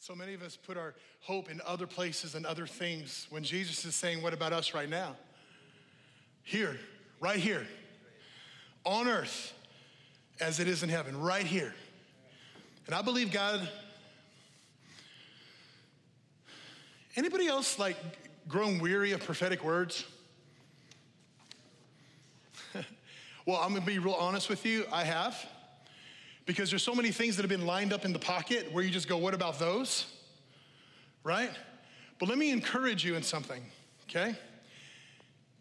So many of us put our hope in other places and other things when Jesus is saying, What about us right now? Here, right here, on earth as it is in heaven, right here. And I believe God. Anybody else like grown weary of prophetic words? well, I'm gonna be real honest with you, I have because there's so many things that have been lined up in the pocket where you just go, what about those? Right? But let me encourage you in something, okay?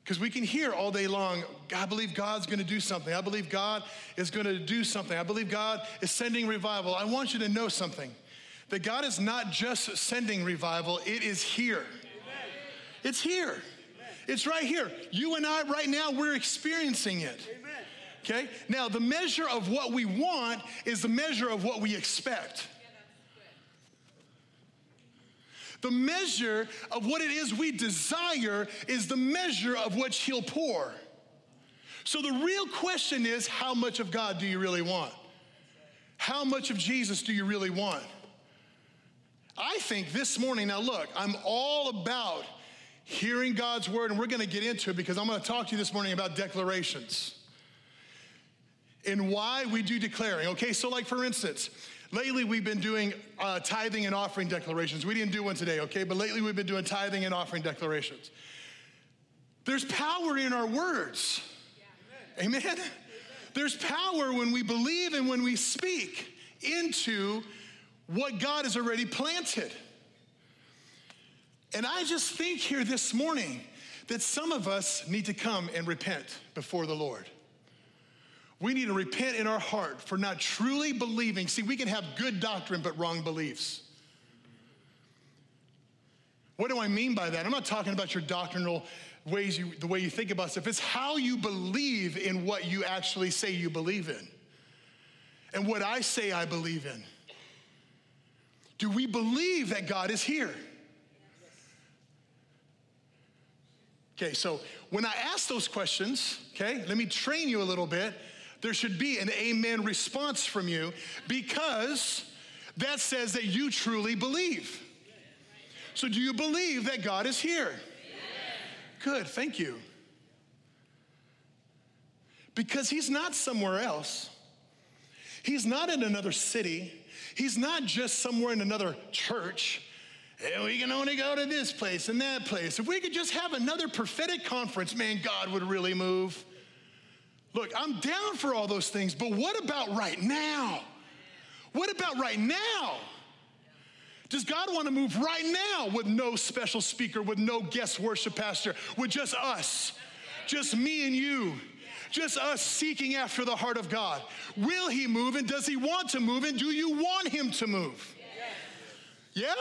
Because we can hear all day long, I believe God's gonna do something. I believe God is gonna do something. I believe God is sending revival. I want you to know something that God is not just sending revival, it is here. Amen. It's here. Amen. It's right here. You and I, right now, we're experiencing it. Amen. Okay? Now, the measure of what we want is the measure of what we expect. The measure of what it is we desire is the measure of which He'll pour. So the real question is how much of God do you really want? How much of Jesus do you really want? I think this morning, now look, I'm all about hearing God's word, and we're gonna get into it because I'm gonna talk to you this morning about declarations and why we do declaring. Okay, so like for instance, lately we've been doing uh, tithing and offering declarations. We didn't do one today, okay, but lately we've been doing tithing and offering declarations. There's power in our words. Yeah. Amen? Amen? There's power when we believe and when we speak into what God has already planted. And I just think here this morning that some of us need to come and repent before the Lord. We need to repent in our heart for not truly believing. See, we can have good doctrine, but wrong beliefs. What do I mean by that? I'm not talking about your doctrinal ways, you, the way you think about stuff. It's how you believe in what you actually say you believe in and what I say I believe in. Do we believe that God is here? Okay, so when I ask those questions, okay, let me train you a little bit there should be an amen response from you because that says that you truly believe. So, do you believe that God is here? Good, thank you. Because He's not somewhere else, He's not in another city, He's not just somewhere in another church. And we can only go to this place and that place. If we could just have another prophetic conference, man, God would really move. Look, I'm down for all those things, but what about right now? What about right now? Does God want to move right now with no special speaker, with no guest worship pastor, with just us, just me and you, just us seeking after the heart of God? Will He move and does He want to move and do you want Him to move? Yeah?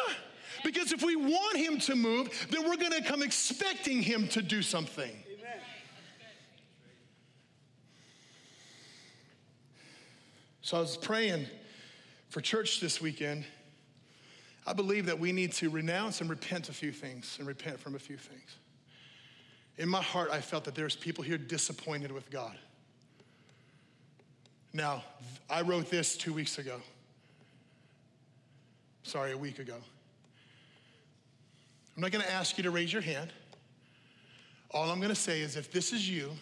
Because if we want Him to move, then we're going to come expecting Him to do something. So I was praying for church this weekend. I believe that we need to renounce and repent a few things and repent from a few things. In my heart, I felt that there's people here disappointed with God. Now, I wrote this two weeks ago. Sorry, a week ago. I'm not going to ask you to raise your hand. All I'm going to say is if this is you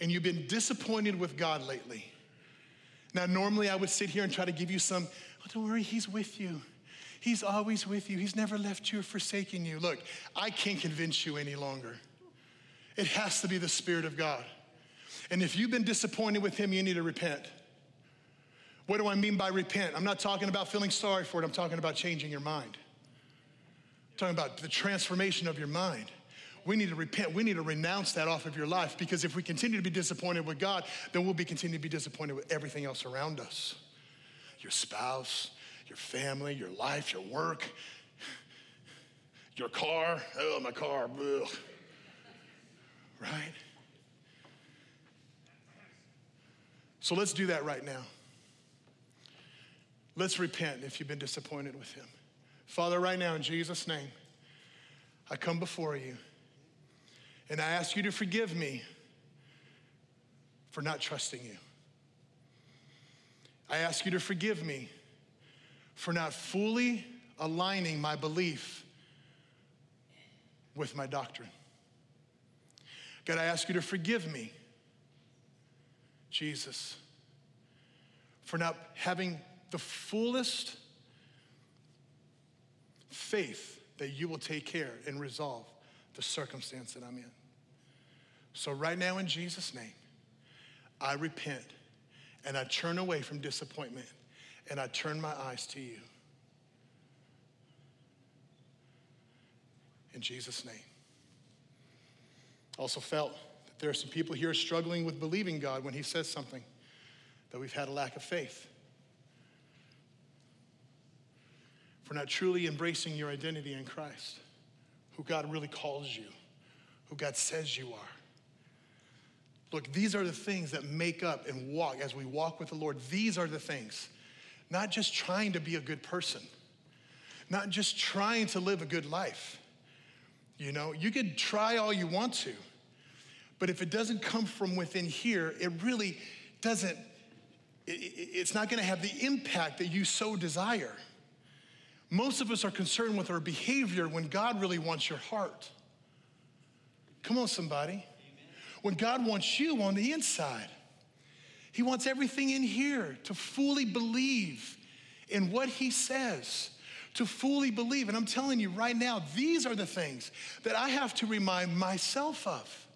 and you've been disappointed with God lately, now, normally I would sit here and try to give you some, oh, don't worry, He's with you. He's always with you. He's never left you or forsaken you. Look, I can't convince you any longer. It has to be the Spirit of God. And if you've been disappointed with Him, you need to repent. What do I mean by repent? I'm not talking about feeling sorry for it, I'm talking about changing your mind. I'm talking about the transformation of your mind. We need to repent. We need to renounce that off of your life because if we continue to be disappointed with God, then we'll be continue to be disappointed with everything else around us. Your spouse, your family, your life, your work, your car. Oh, my car. Ugh. Right? So let's do that right now. Let's repent if you've been disappointed with Him. Father, right now, in Jesus' name, I come before you. And I ask you to forgive me for not trusting you. I ask you to forgive me for not fully aligning my belief with my doctrine. God, I ask you to forgive me, Jesus, for not having the fullest faith that you will take care and resolve the circumstance that I'm in. So, right now, in Jesus' name, I repent and I turn away from disappointment and I turn my eyes to you. In Jesus' name. Also felt that there are some people here struggling with believing God when He says something, that we've had a lack of faith. For not truly embracing your identity in Christ, who God really calls you, who God says you are. Look, these are the things that make up and walk as we walk with the Lord. These are the things. Not just trying to be a good person, not just trying to live a good life. You know, you could try all you want to, but if it doesn't come from within here, it really doesn't, it's not gonna have the impact that you so desire. Most of us are concerned with our behavior when God really wants your heart. Come on, somebody when God wants you on the inside. He wants everything in here to fully believe in what He says, to fully believe. And I'm telling you right now, these are the things that I have to remind myself of.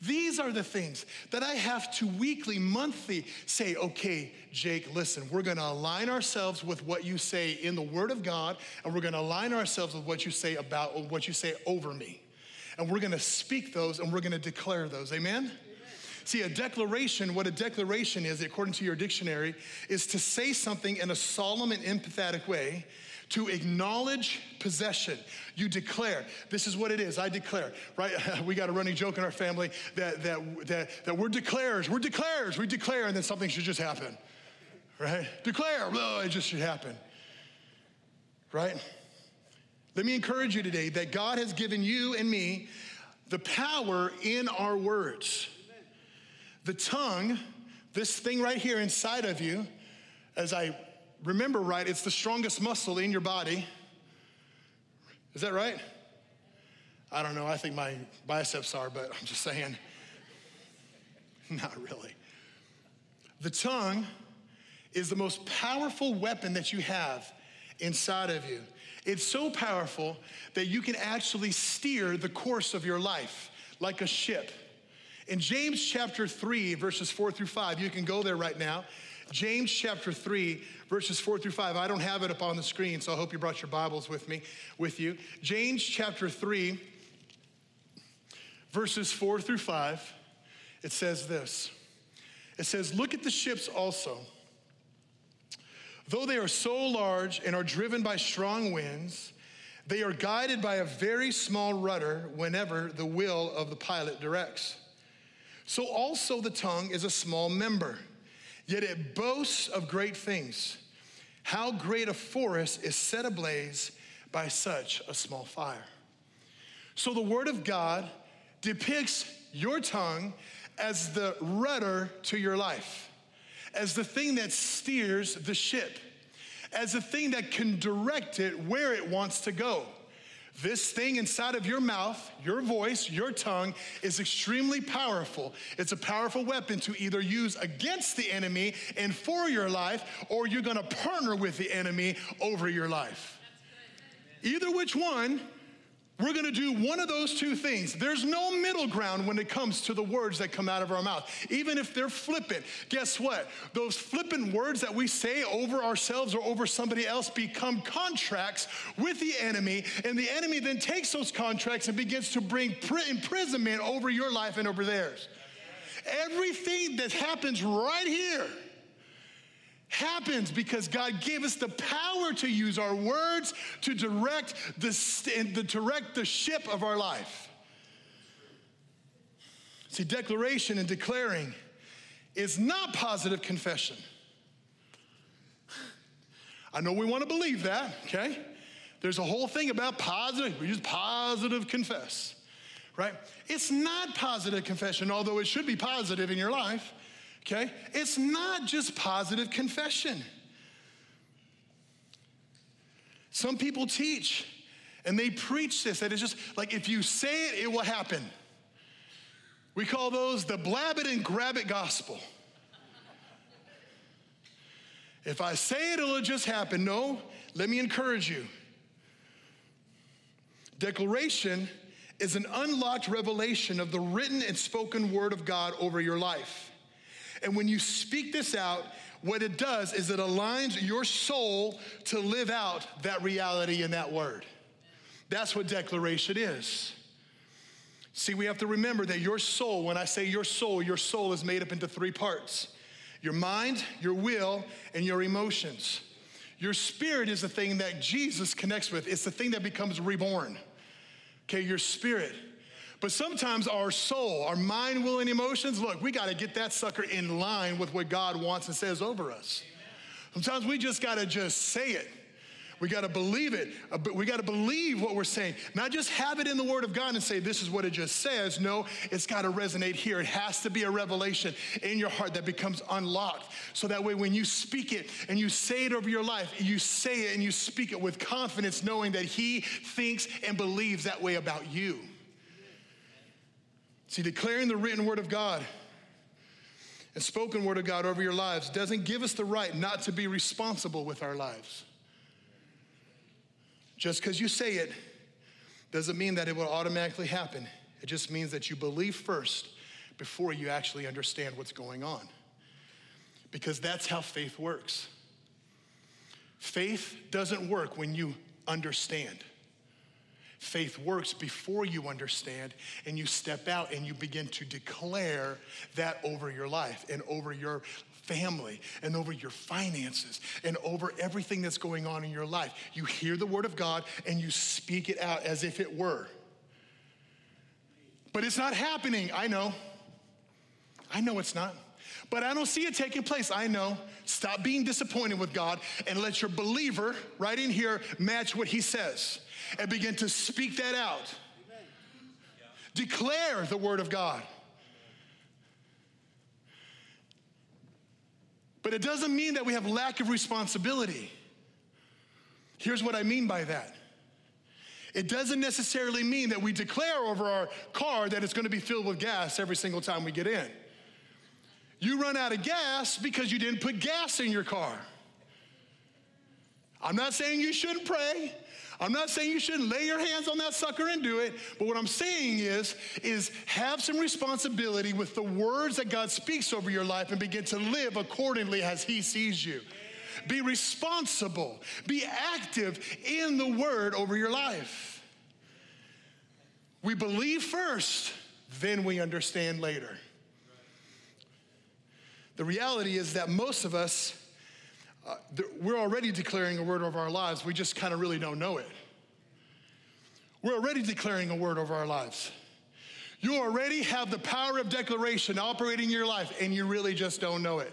These are the things that I have to weekly, monthly say, okay, Jake, listen, we're gonna align ourselves with what you say in the Word of God, and we're gonna align ourselves with what you say about what you say over me and we're gonna speak those and we're gonna declare those. Amen? Amen? See, a declaration, what a declaration is, according to your dictionary, is to say something in a solemn and empathetic way to acknowledge possession. You declare, this is what it is, I declare, right? we got a running joke in our family that, that, that, that we're declares, we're declares, we declare, and then something should just happen, right? Declare, it just should happen, right? Let me encourage you today that God has given you and me the power in our words. The tongue, this thing right here inside of you, as I remember right, it's the strongest muscle in your body. Is that right? I don't know. I think my biceps are, but I'm just saying. Not really. The tongue is the most powerful weapon that you have inside of you. It's so powerful that you can actually steer the course of your life like a ship. In James chapter 3, verses 4 through 5, you can go there right now. James chapter 3, verses 4 through 5. I don't have it up on the screen, so I hope you brought your Bibles with me, with you. James chapter 3, verses 4 through 5, it says this. It says, Look at the ships also Though they are so large and are driven by strong winds, they are guided by a very small rudder whenever the will of the pilot directs. So also the tongue is a small member, yet it boasts of great things. How great a forest is set ablaze by such a small fire. So the word of God depicts your tongue as the rudder to your life as the thing that steers the ship, as a thing that can direct it where it wants to go. This thing inside of your mouth, your voice, your tongue is extremely powerful. It's a powerful weapon to either use against the enemy and for your life, or you're gonna partner with the enemy over your life. Either which one, we're gonna do one of those two things. There's no middle ground when it comes to the words that come out of our mouth, even if they're flippant. Guess what? Those flippant words that we say over ourselves or over somebody else become contracts with the enemy, and the enemy then takes those contracts and begins to bring imprisonment over your life and over theirs. Everything that happens right here happens because God gave us the power to use our words to direct the, to direct the ship of our life. See, declaration and declaring is not positive confession. I know we want to believe that, okay? There's a whole thing about positive, we just positive confess, right? It's not positive confession, although it should be positive in your life okay? It's not just positive confession. Some people teach and they preach this that it's just like if you say it, it will happen. We call those the blab it and grab it gospel. If I say it, it'll just happen. No, let me encourage you. Declaration is an unlocked revelation of the written and spoken word of God over your life. And when you speak this out, what it does is it aligns your soul to live out that reality in that word. That's what declaration is. See, we have to remember that your soul, when I say your soul, your soul is made up into three parts your mind, your will, and your emotions. Your spirit is the thing that Jesus connects with, it's the thing that becomes reborn. Okay, your spirit. But sometimes our soul, our mind, will, and emotions, look, we got to get that sucker in line with what God wants and says over us. Sometimes we just got to just say it. We got to believe it. Uh, we got to believe what we're saying. Not just have it in the Word of God and say, this is what it just says. No, it's got to resonate here. It has to be a revelation in your heart that becomes unlocked. So that way, when you speak it and you say it over your life, you say it and you speak it with confidence, knowing that He thinks and believes that way about you. See, declaring the written Word of God and spoken Word of God over your lives doesn't give us the right not to be responsible with our lives. Just because you say it doesn't mean that it will automatically happen. It just means that you believe first before you actually understand what's going on. Because that's how faith works. Faith doesn't work when you understand. Faith works before you understand and you step out and you begin to declare that over your life and over your family and over your finances and over everything that's going on in your life. You hear the word of God and you speak it out as if it were. But it's not happening. I know. I know it's not. But I don't see it taking place. I know. Stop being disappointed with God and let your believer right in here match what he says and begin to speak that out. Declare the word of God. But it doesn't mean that we have lack of responsibility. Here's what I mean by that. It doesn't necessarily mean that we declare over our car that it's going to be filled with gas every single time we get in. You run out of gas because you didn't put gas in your car. I'm not saying you shouldn't pray. I'm not saying you shouldn't lay your hands on that sucker and do it, but what I'm saying is is have some responsibility with the words that God speaks over your life and begin to live accordingly as he sees you. Be responsible. Be active in the word over your life. We believe first, then we understand later. The reality is that most of us uh, we're already declaring a word over our lives. We just kind of really don't know it. We're already declaring a word over our lives. You already have the power of declaration operating in your life, and you really just don't know it.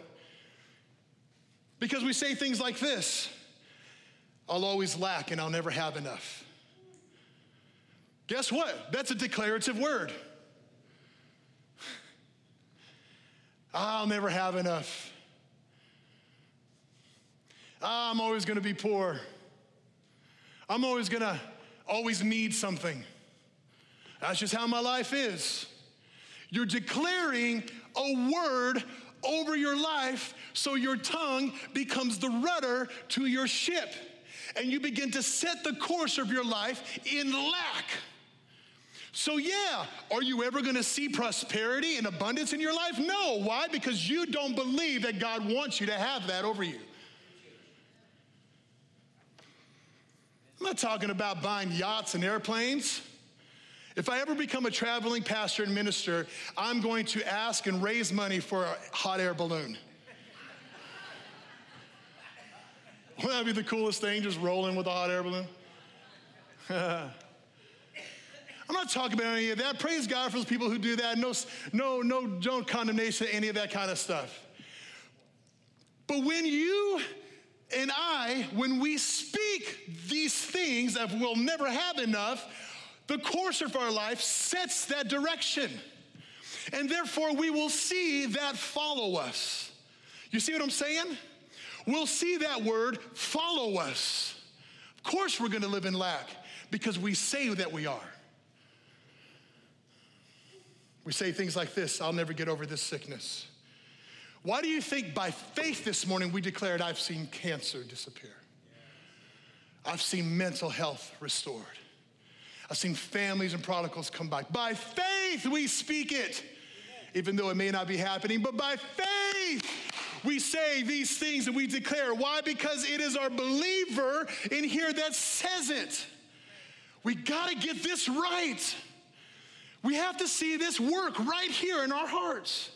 Because we say things like this I'll always lack and I'll never have enough. Guess what? That's a declarative word. I'll never have enough. I'm always going to be poor. I'm always going to always need something. That's just how my life is. You're declaring a word over your life so your tongue becomes the rudder to your ship. And you begin to set the course of your life in lack. So, yeah, are you ever gonna see prosperity and abundance in your life? No. Why? Because you don't believe that God wants you to have that over you. I'm not talking about buying yachts and airplanes. If I ever become a traveling pastor and minister, I'm going to ask and raise money for a hot air balloon. Wouldn't that be the coolest thing, just rolling with a hot air balloon? I'm not talking about any of that. Praise God for those people who do that. No, no, no, no condemnation, any of that kind of stuff. But when you and I, when we speak these things that we'll never have enough, the course of our life sets that direction. And therefore, we will see that follow us. You see what I'm saying? We'll see that word follow us. Of course, we're gonna live in lack because we say that we are. We say things like this I'll never get over this sickness. Why do you think by faith this morning we declared, I've seen cancer disappear? I've seen mental health restored. I've seen families and prodigals come back. By faith we speak it, even though it may not be happening, but by faith we say these things and we declare. Why? Because it is our believer in here that says it. We got to get this right. We have to see this work right here in our hearts.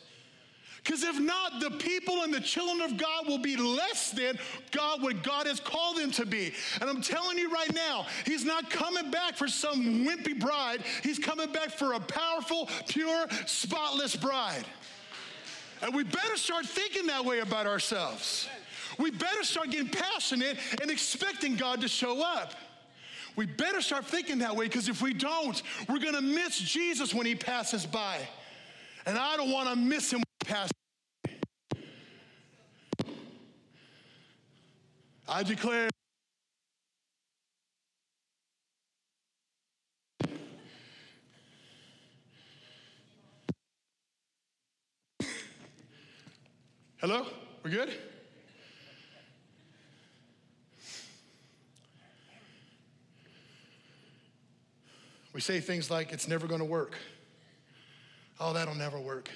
Because if not, the people and the children of God will be less than God, what God has called them to be. And I'm telling you right now, He's not coming back for some wimpy bride. He's coming back for a powerful, pure, spotless bride. And we better start thinking that way about ourselves. We better start getting passionate and expecting God to show up. We better start thinking that way because if we don't, we're going to miss Jesus when he passes by. And I don't want to miss him I declare Hello? We're good? We say things like, it's never going to work. Oh, that'll never work.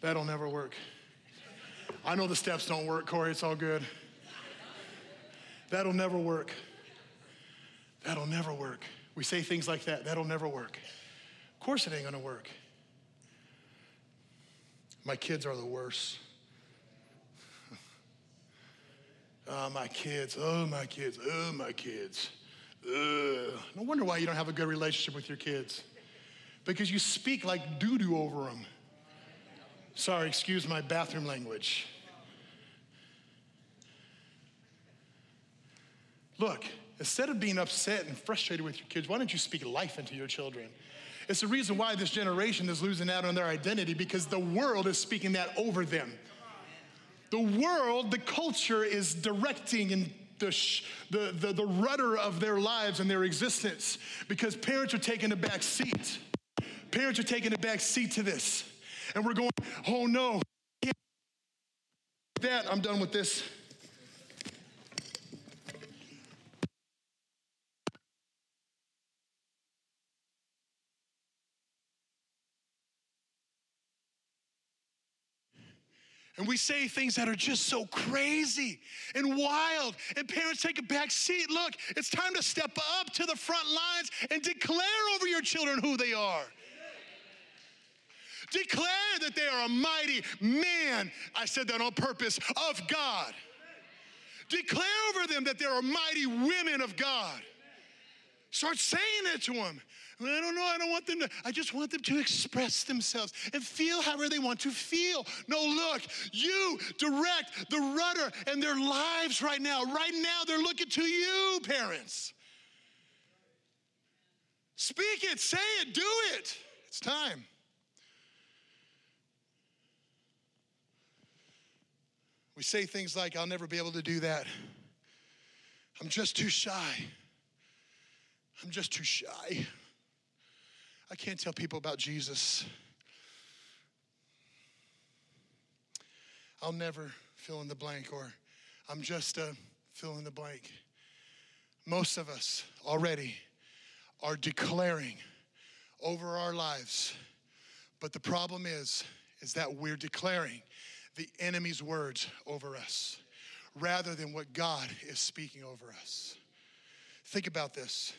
That'll never work. I know the steps don't work, Corey, it's all good. That'll never work. That'll never work. We say things like that, that'll never work. Of course, it ain't gonna work. My kids are the worst. oh, my kids, oh, my kids, oh, my kids. Ugh. No wonder why you don't have a good relationship with your kids. Because you speak like doo doo over them. Sorry, excuse my bathroom language. Look, instead of being upset and frustrated with your kids, why don't you speak life into your children? It's the reason why this generation is losing out on their identity because the world is speaking that over them. The world, the culture is directing and the, the, the, the rudder of their lives and their existence because parents are taking a back seat. Parents are taking a back seat to this. And we're going, oh no. That, I'm done with this. And we say things that are just so crazy and wild. And parents take a back seat. Look, it's time to step up to the front lines and declare over your children who they are. Declare that they are a mighty man, I said that on purpose, of God. Declare over them that they are mighty women of God. Start saying it to them. I don't know. I don't want them to, I just want them to express themselves and feel however they want to feel. No, look, you direct the rudder and their lives right now. Right now, they're looking to you, parents. Speak it, say it, do it. It's time. We say things like, I'll never be able to do that. I'm just too shy. I'm just too shy. I can't tell people about Jesus. I'll never fill in the blank, or I'm just a fill in the blank. Most of us already are declaring over our lives. But the problem is, is that we're declaring the enemy's words over us rather than what God is speaking over us. Think about this.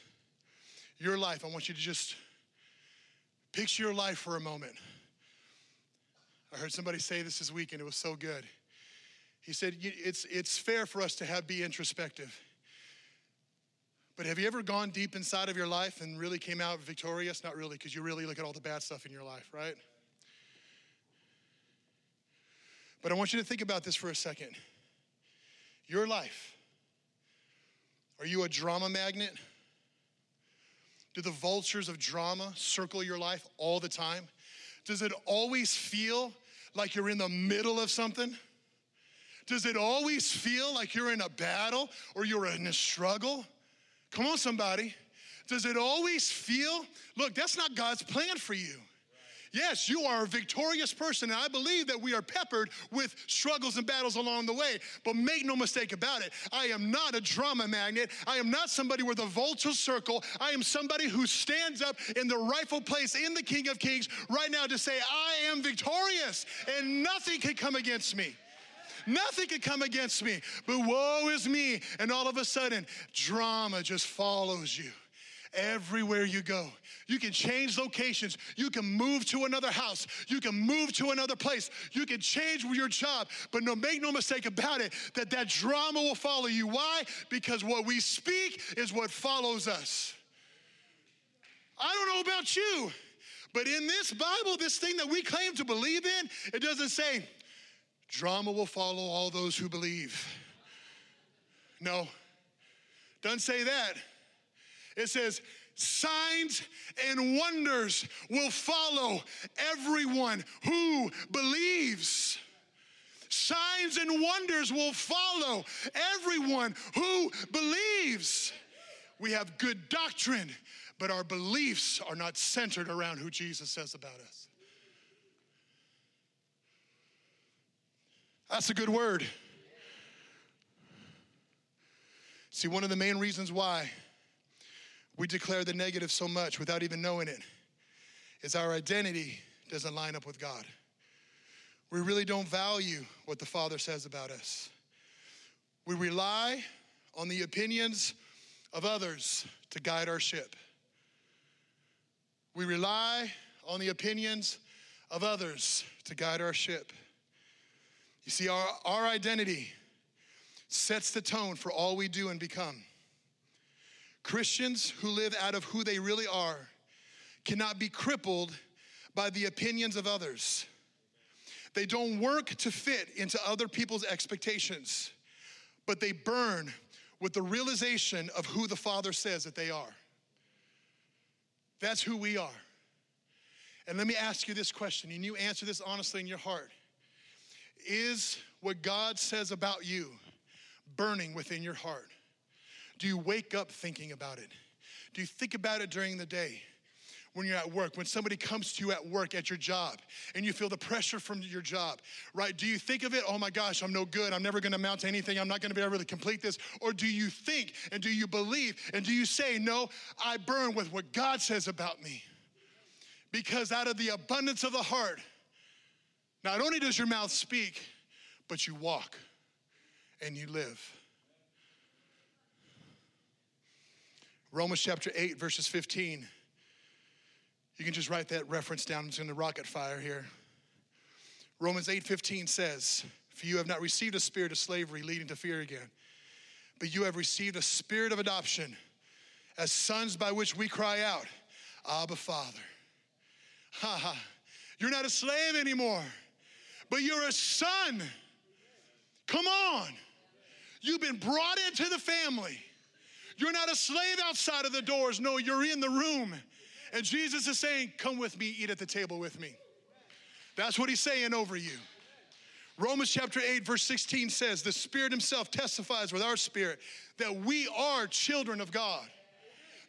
Your life, I want you to just Picture your life for a moment. I heard somebody say this this weekend, it was so good. He said, it's, it's fair for us to have be introspective. But have you ever gone deep inside of your life and really came out victorious? Not really, because you really look at all the bad stuff in your life, right? But I want you to think about this for a second. Your life, are you a drama magnet? Do the vultures of drama circle your life all the time? Does it always feel like you're in the middle of something? Does it always feel like you're in a battle or you're in a struggle? Come on, somebody. Does it always feel? Look, that's not God's plan for you. Yes, you are a victorious person, and I believe that we are peppered with struggles and battles along the way. But make no mistake about it, I am not a drama magnet. I am not somebody with a vulture circle. I am somebody who stands up in the rightful place in the King of Kings right now to say, I am victorious, and nothing can come against me. Nothing can come against me. But woe is me. And all of a sudden, drama just follows you everywhere you go. You can change locations. You can move to another house. You can move to another place. You can change your job. But no, make no mistake about it that that drama will follow you. Why? Because what we speak is what follows us. I don't know about you, but in this Bible, this thing that we claim to believe in, it doesn't say drama will follow all those who believe. No, doesn't say that. It says, signs and wonders will follow everyone who believes. Signs and wonders will follow everyone who believes. We have good doctrine, but our beliefs are not centered around who Jesus says about us. That's a good word. See, one of the main reasons why we declare the negative so much without even knowing it is our identity doesn't line up with God. We really don't value what the Father says about us. We rely on the opinions of others to guide our ship. We rely on the opinions of others to guide our ship. You see, our, our identity sets the tone for all we do and become. Christians who live out of who they really are cannot be crippled by the opinions of others. They don't work to fit into other people's expectations, but they burn with the realization of who the Father says that they are. That's who we are. And let me ask you this question, and you answer this honestly in your heart. Is what God says about you burning within your heart? Do you wake up thinking about it? Do you think about it during the day? When you're at work, when somebody comes to you at work at your job and you feel the pressure from your job, right? Do you think of it, oh my gosh, I'm no good, I'm never gonna amount to anything, I'm not gonna be able to complete this? Or do you think and do you believe and do you say, no, I burn with what God says about me? Because out of the abundance of the heart, not only does your mouth speak, but you walk and you live. Romans chapter 8, verses 15. You can just write that reference down. I'm going to rocket fire here. Romans 8, 15 says, For you have not received a spirit of slavery leading to fear again, but you have received a spirit of adoption as sons by which we cry out, Abba, Father. Ha ha. You're not a slave anymore, but you're a son. Come on. You've been brought into the family. You're not a slave outside of the doors. No, you're in the room. And Jesus is saying, Come with me, eat at the table with me. That's what he's saying over you. Romans chapter 8, verse 16 says, The Spirit Himself testifies with our spirit that we are children of God.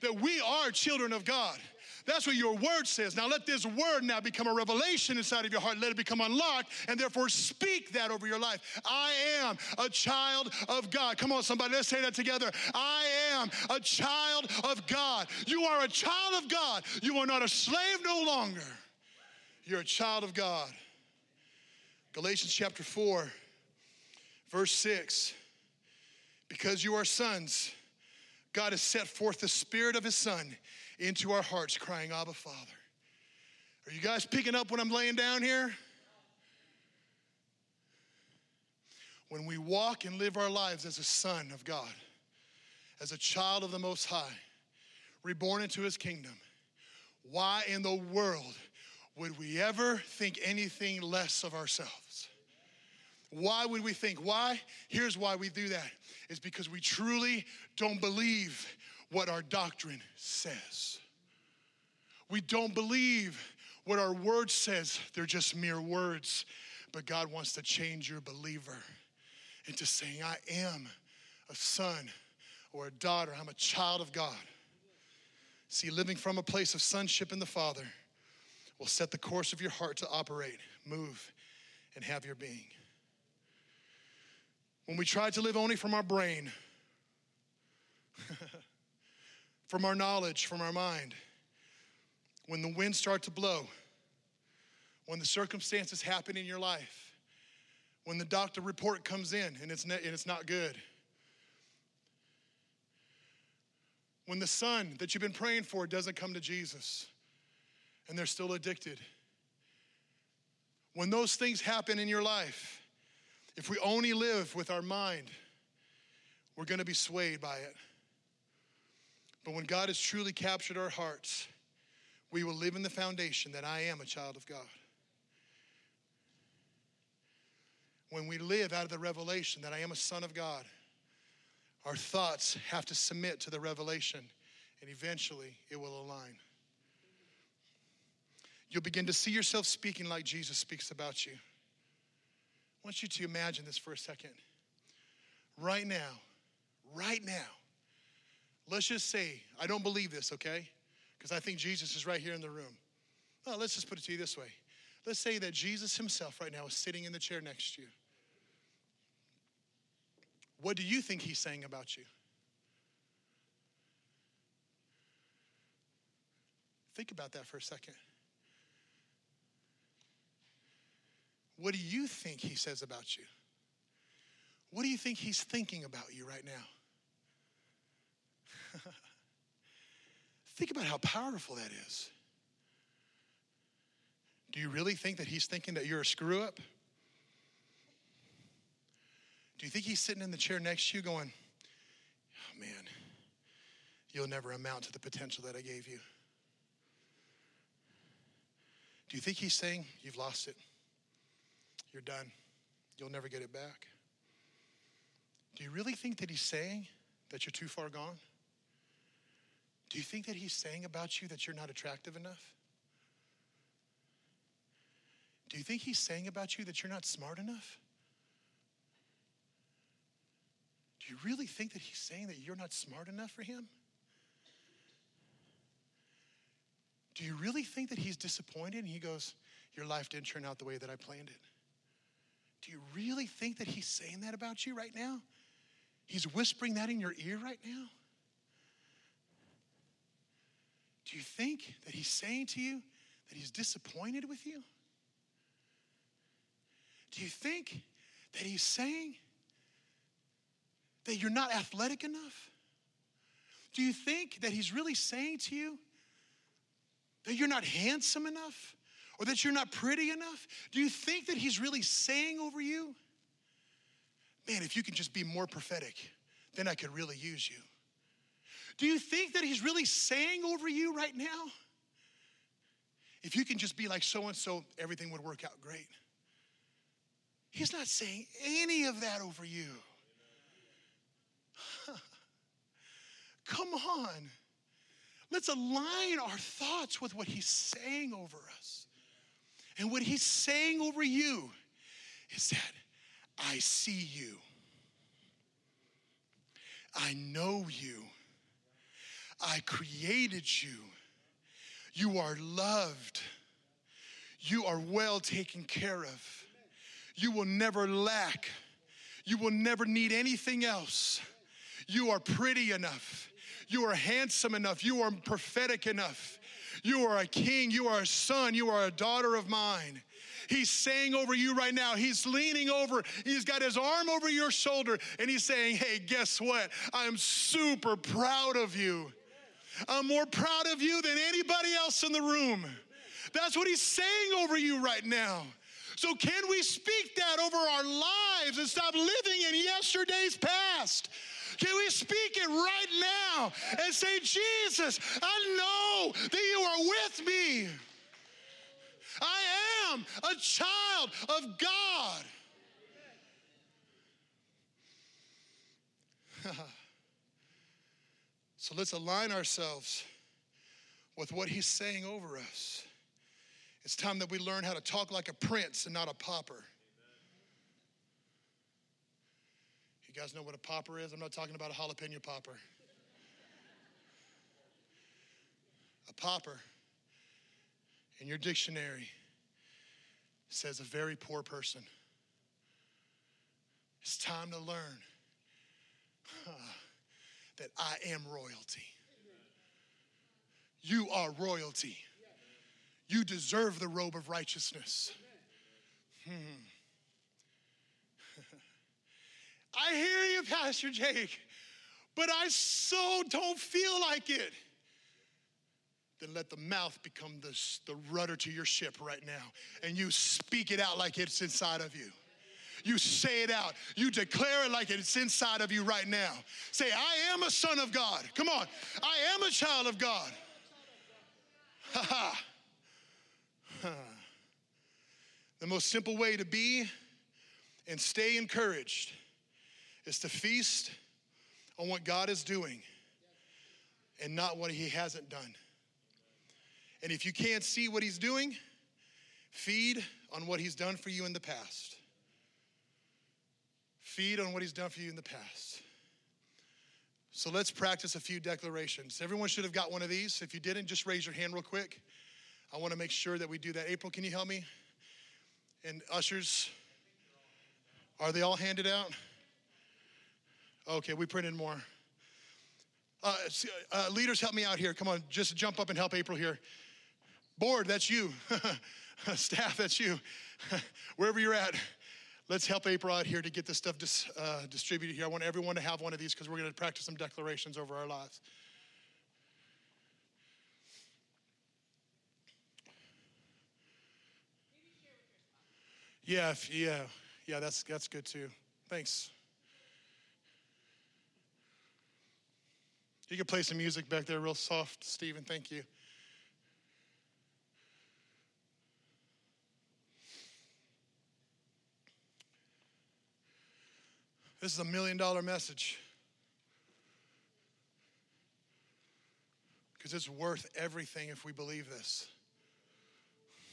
That we are children of God. That's what your word says. Now let this word now become a revelation inside of your heart. Let it become unlocked and therefore speak that over your life. I am a child of God. Come on, somebody, let's say that together. I am a child of God. You are a child of God. You are not a slave no longer. You're a child of God. Galatians chapter 4, verse 6. Because you are sons, God has set forth the Spirit of His Son into our hearts, crying, Abba, Father. Are you guys picking up what I'm laying down here? When we walk and live our lives as a son of God, as a child of the Most High, reborn into His kingdom, why in the world would we ever think anything less of ourselves? Why would we think? Why? Here's why we do that. Is because we truly don't believe what our doctrine says. We don't believe what our word says, they're just mere words. But God wants to change your believer. into saying, I am a son or a daughter. I'm a child of God. See, living from a place of sonship in the Father will set the course of your heart to operate, move, and have your being. When we try to live only from our brain, from our knowledge, from our mind, when the winds start to blow, when the circumstances happen in your life, when the doctor report comes in and it's, and it's not good, when the son that you've been praying for doesn't come to Jesus and they're still addicted, when those things happen in your life, if we only live with our mind, we're going to be swayed by it. But when God has truly captured our hearts, we will live in the foundation that I am a child of God. When we live out of the revelation that I am a son of God, our thoughts have to submit to the revelation, and eventually it will align. You'll begin to see yourself speaking like Jesus speaks about you. I want you to imagine this for a second. Right now, right now, Let's just say, I don't believe this, okay? Because I think Jesus is right here in the room. Well, let's just put it to you this way. Let's say that Jesus himself right now is sitting in the chair next to you. What do you think he's saying about you? Think about that for a second. What do you think he says about you? What do you think he's thinking about you right now? Think about how powerful that is. Do you really think that he's thinking that you're a screw up? Do you think he's sitting in the chair next to you going, oh man, you'll never amount to the potential that I gave you? Do you think he's saying, you've lost it? You're done. You'll never get it back? Do you really think that he's saying that you're too far gone? Do you think that he's saying about you that you're not attractive enough? Do you think he's saying about you that you're not smart enough? Do you really think that he's saying that you're not smart enough for him? Do you really think that he's disappointed and he goes, Your life didn't turn out the way that I planned it? Do you really think that he's saying that about you right now? He's whispering that in your ear right now? Do you think that he's saying to you that he's disappointed with you? Do you think that he's saying that you're not athletic enough? Do you think that he's really saying to you that you're not handsome enough or that you're not pretty enough? Do you think that he's really saying over you, man, if you can just be more prophetic, then I could really use you? Do you think that he's really saying over you right now? If you can just be like so and so, everything would work out great. He's not saying any of that over you. Come on. Let's align our thoughts with what he's saying over us. And what he's saying over you is that I see you. I know you. I created you. You are loved. You are well taken care of. You will never lack. You will never need anything else. You are pretty enough. You are handsome enough. You are prophetic enough. You are a king. You are a son. You are a daughter of mine. He's saying over you right now, he's leaning over, he's got his arm over your shoulder, and he's saying, Hey, guess what? I'm super proud of you. I'm more proud of you than anybody else in the room. That's what he's saying over you right now. So, can we speak that over our lives and stop living in yesterday's past? Can we speak it right now and say, Jesus, I know that you are with me. I am a child of God. So let's align ourselves with what he's saying over us. It's time that we learn how to talk like a prince and not a pauper. You guys know what a popper is? I'm not talking about a jalapeno popper. A popper in your dictionary says a very poor person. It's time to learn uh, that I am royalty. You are royalty. You deserve the robe of righteousness. Hmm. I hear you, Pastor Jake, but I so don't feel like it. Then let the mouth become the, the rudder to your ship right now, and you speak it out like it's inside of you. You say it out. You declare it like it's inside of you right now. Say, I am a son of God. Come on. I am a child of God. Ha ha. The most simple way to be and stay encouraged is to feast on what God is doing and not what He hasn't done. And if you can't see what He's doing, feed on what He's done for you in the past. Feed on what He's done for you in the past. So let's practice a few declarations. Everyone should have got one of these. If you didn't, just raise your hand real quick. I want to make sure that we do that. April, can you help me? And ushers, are they all handed out? Okay, we printed more. Uh, uh, leaders, help me out here. Come on, just jump up and help April here. Board, that's you. Staff, that's you. Wherever you're at, let's help April out here to get this stuff dis, uh, distributed here. I want everyone to have one of these because we're going to practice some declarations over our lives. Yeah, if, yeah, yeah. That's that's good too. Thanks. You can play some music back there, real soft, Stephen. Thank you. This is a million dollar message. Because it's worth everything if we believe this.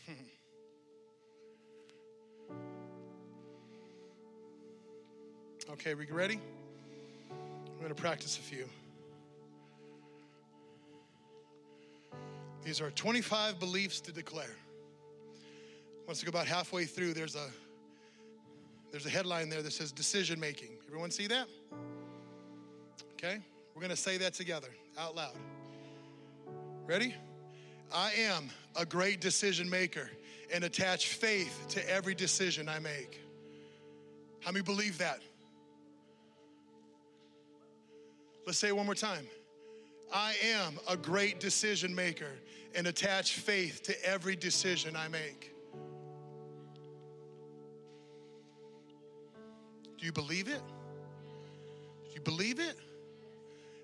Hmm. okay, we ready? I'm going to practice a few. These are 25 beliefs to declare. Once we go about halfway through, there's a there's a headline there that says decision making. Everyone see that? Okay? We're going to say that together out loud. Ready? I am a great decision maker and attach faith to every decision I make. How many believe that? Let's say it one more time. I am a great decision maker and attach faith to every decision I make. Do you believe it? Do you believe it?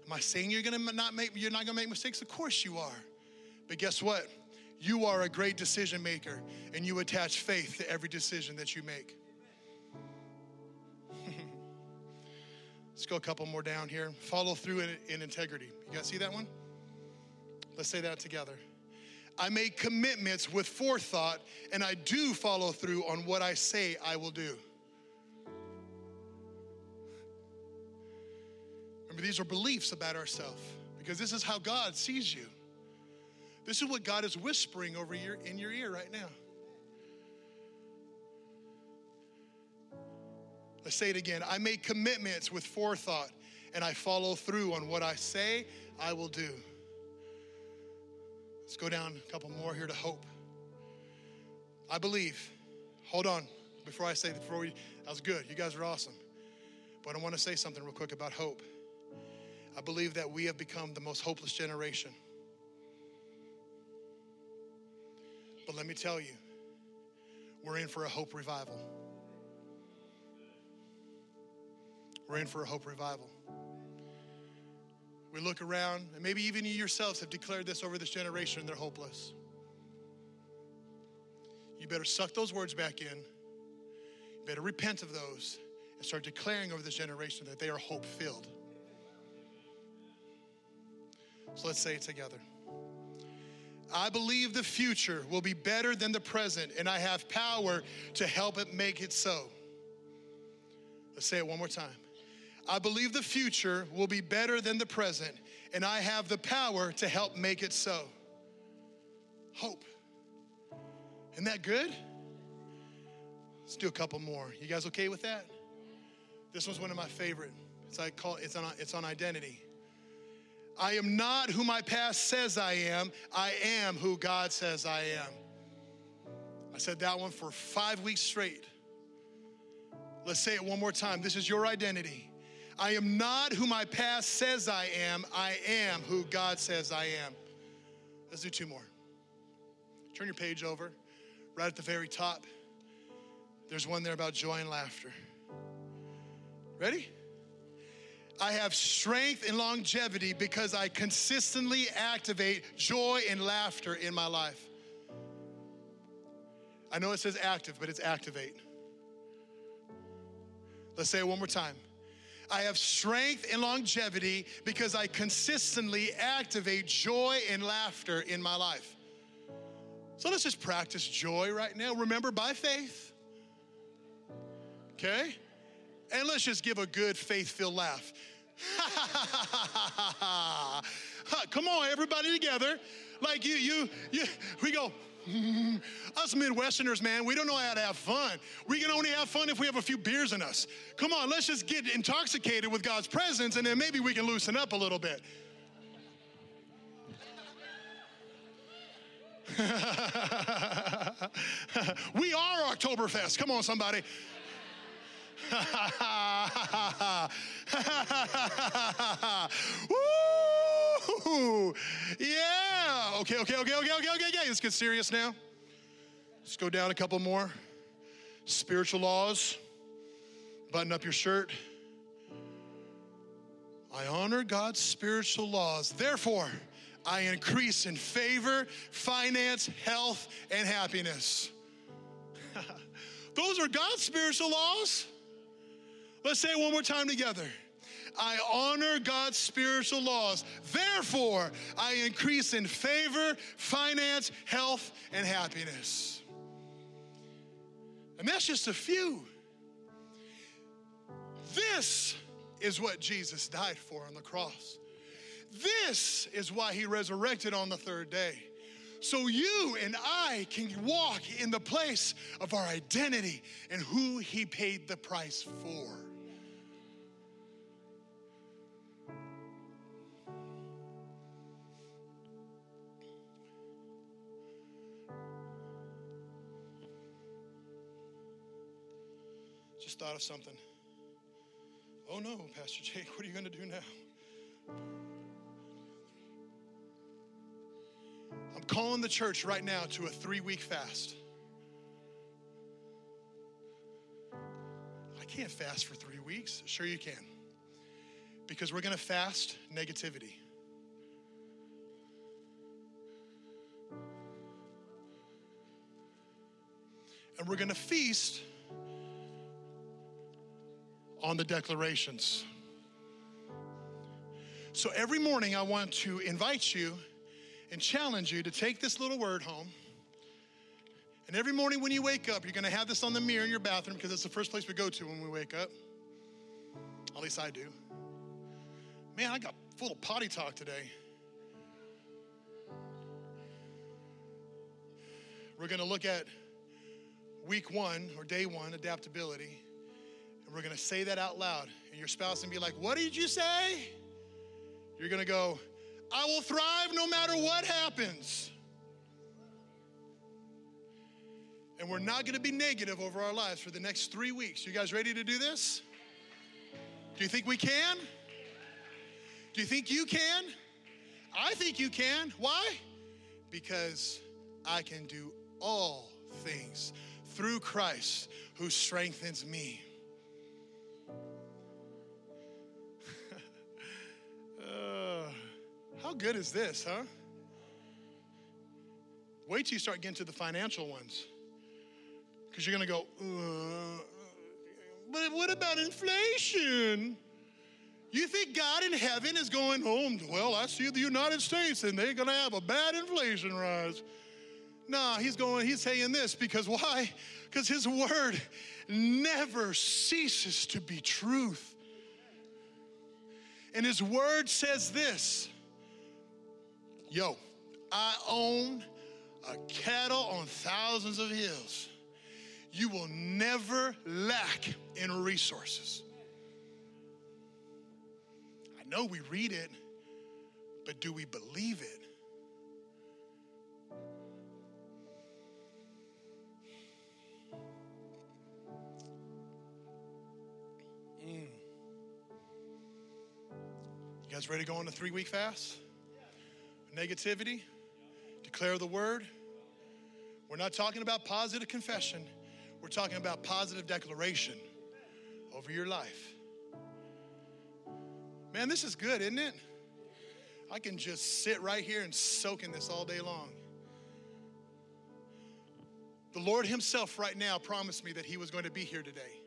Am I saying you're gonna not make you're not gonna make mistakes? Of course you are. But guess what? You are a great decision maker and you attach faith to every decision that you make. Let's go a couple more down here. Follow through in, in integrity. You guys see that one? Let's say that together. I make commitments with forethought and I do follow through on what I say I will do. These are beliefs about ourselves because this is how God sees you. This is what God is whispering over your in your ear right now. Let's say it again. I make commitments with forethought and I follow through on what I say I will do. Let's go down a couple more here to hope. I believe. Hold on. Before I say before we that was good. You guys are awesome. But I want to say something real quick about hope. I believe that we have become the most hopeless generation. But let me tell you, we're in for a hope revival. We're in for a hope revival. We look around, and maybe even you yourselves have declared this over this generation, and they're hopeless. You better suck those words back in. You better repent of those and start declaring over this generation that they are hope filled. So let's say it together. I believe the future will be better than the present, and I have power to help it make it so. Let's say it one more time. I believe the future will be better than the present, and I have the power to help make it so. Hope. Isn't that good? Let's do a couple more. You guys okay with that? This one's one of my favorite. It's, I call, it's, on, it's on identity. I am not who my past says I am. I am who God says I am. I said that one for five weeks straight. Let's say it one more time. This is your identity. I am not who my past says I am. I am who God says I am. Let's do two more. Turn your page over. Right at the very top, there's one there about joy and laughter. Ready? I have strength and longevity because I consistently activate joy and laughter in my life. I know it says active, but it's activate. Let's say it one more time. I have strength and longevity because I consistently activate joy and laughter in my life. So let's just practice joy right now. Remember, by faith. Okay? And let's just give a good faith filled laugh. Come on, everybody together. Like you, you, you, we go, mm-hmm. us Midwesterners, man, we don't know how to have fun. We can only have fun if we have a few beers in us. Come on, let's just get intoxicated with God's presence and then maybe we can loosen up a little bit. we are Oktoberfest. Come on, somebody. Woo! Yeah. Okay, okay, okay, okay, okay, okay, okay. Let's get serious now. Let's go down a couple more. Spiritual laws. Button up your shirt. I honor God's spiritual laws. Therefore, I increase in favor, finance, health, and happiness. Those are God's spiritual laws. Let's say it one more time together. I honor God's spiritual laws. Therefore, I increase in favor, finance, health, and happiness. And that's just a few. This is what Jesus died for on the cross. This is why he resurrected on the third day. So you and I can walk in the place of our identity and who he paid the price for. Thought of something. Oh no, Pastor Jake, what are you going to do now? I'm calling the church right now to a three week fast. I can't fast for three weeks. Sure, you can. Because we're going to fast negativity. And we're going to feast on the declarations. So every morning, I want to invite you and challenge you to take this little word home. And every morning when you wake up, you're to have this on the mirror in your bathroom because it's the first place we go to when we wake up. At least I do. Man, I got full of potty talk today. We're to look at week one or day one adaptability. And we're to say that out loud. And your spouse can be like, What did you say? You're to go, I will thrive no matter what happens. And we're not to be negative over our lives for the next three weeks. You guys ready to do this? Do you think we can? Do you think you can? I think you can. Why? Because I can do all things through Christ who strengthens me. Good is this, huh? Wait till you start getting to the financial ones. Because you're going to go, uh, but what about inflation? You think God in heaven is going home? Well, I see the United States and they're going to have a bad inflation rise. No, he's going, he's saying this because why? Because his word never ceases to be truth. And his word says this Yo, I own a cattle on thousands of hills. You will never lack in resources. I know we read it, but do we believe it? Mm. You guys ready to go on a three week fast? Negativity? Declare the word? We're not talking about positive confession, we're talking about positive declaration over your life. Man, this is good, isn't it? I can just sit right here and soak in this all day long. The Lord Himself, right now, promised me that He was going to be here today.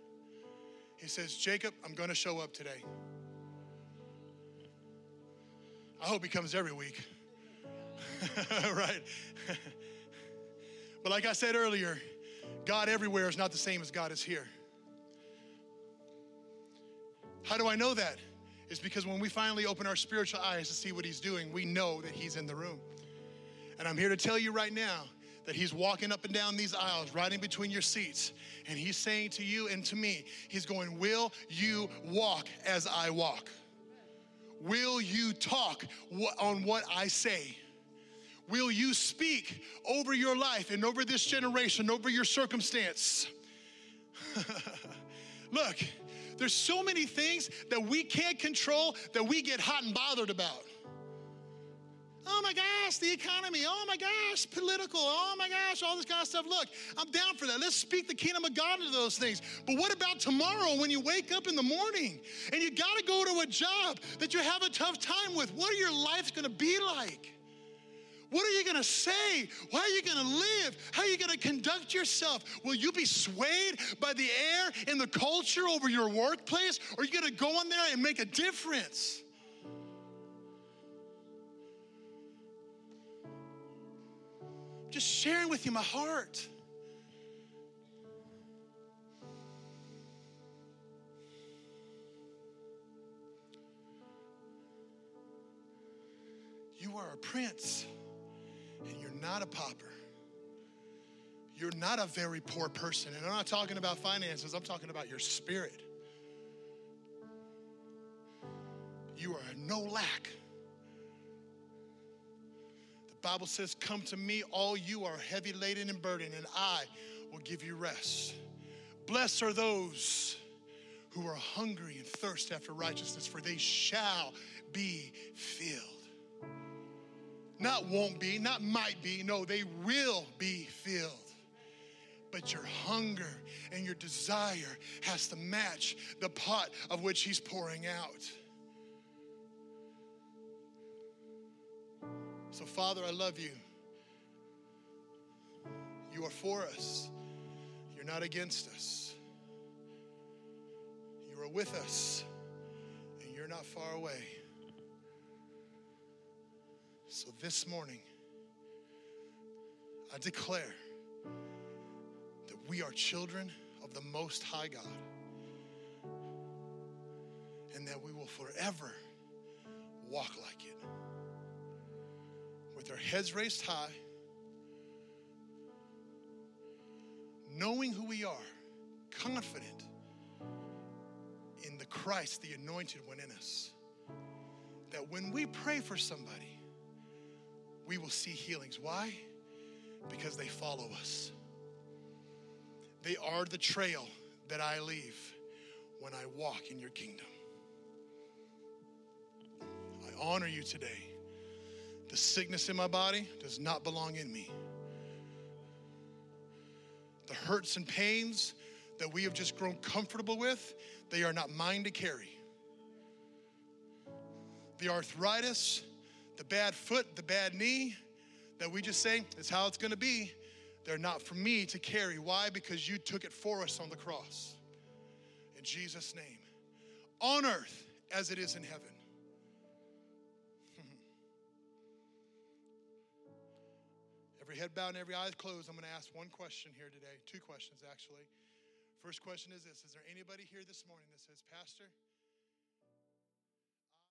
He says, Jacob, I'm going to show up today. I hope He comes every week. right? but like I said earlier, God everywhere is not the same as God is here. How do I know that? It's because when we finally open our spiritual eyes to see what He's doing, we know that He's in the room. And I'm here to tell you right now that He's walking up and down these aisles, in between your seats, and He's saying to you and to me, He's going, Will you walk as I walk? Will you talk on what I say? Will you speak over your life and over this generation, over your circumstance? Look, there's so many things that we can't control that we get hot and bothered about. Oh my gosh, the economy. Oh my gosh, political. Oh my gosh, all this kind of stuff. Look, I'm down for that. Let's speak the kingdom of God into those things. But what about tomorrow when you wake up in the morning and you got to go to a job that you have a tough time with? What are your lives going to be like? What are you going to say? How are you going to live? How are you going to conduct yourself? Will you be swayed by the air and the culture over your workplace? Or are you going to go in there and make a difference? just sharing with you my heart. You are a prince and you're not a pauper. You're not a very poor person. And I'm not talking about finances, I'm talking about your spirit. You are no lack. The Bible says, Come to me, all you are heavy laden and burdened, and I will give you rest. Blessed are those who are hungry and thirst after righteousness, for they shall be filled. Not won't be, not might be, no, they will be filled. But your hunger and your desire has to match the pot of which He's pouring out. So, Father, I love you. You are for us, you're not against us. You are with us, and you're not far away. So, this morning, I declare that we are children of the Most High God and that we will forever walk like it with our heads raised high, knowing who we are, confident in the Christ, the anointed one in us. That when we pray for somebody, we will see healings. Why? Because they follow us. They are the trail that I leave when I walk in your kingdom. I honor you today. The sickness in my body does not belong in me. The hurts and pains that we have just grown comfortable with, they are not mine to carry. The arthritis, the bad foot, the bad knee that we just say, it's how it's gonna be, they're not for me to carry. Why? Because you took it for us on the cross. In Jesus' name. On earth as it is in heaven. Every head bowed and every eye closed, I'm to ask one question here today. Two questions, actually. First question is this Is there anybody here this morning that says, Pastor,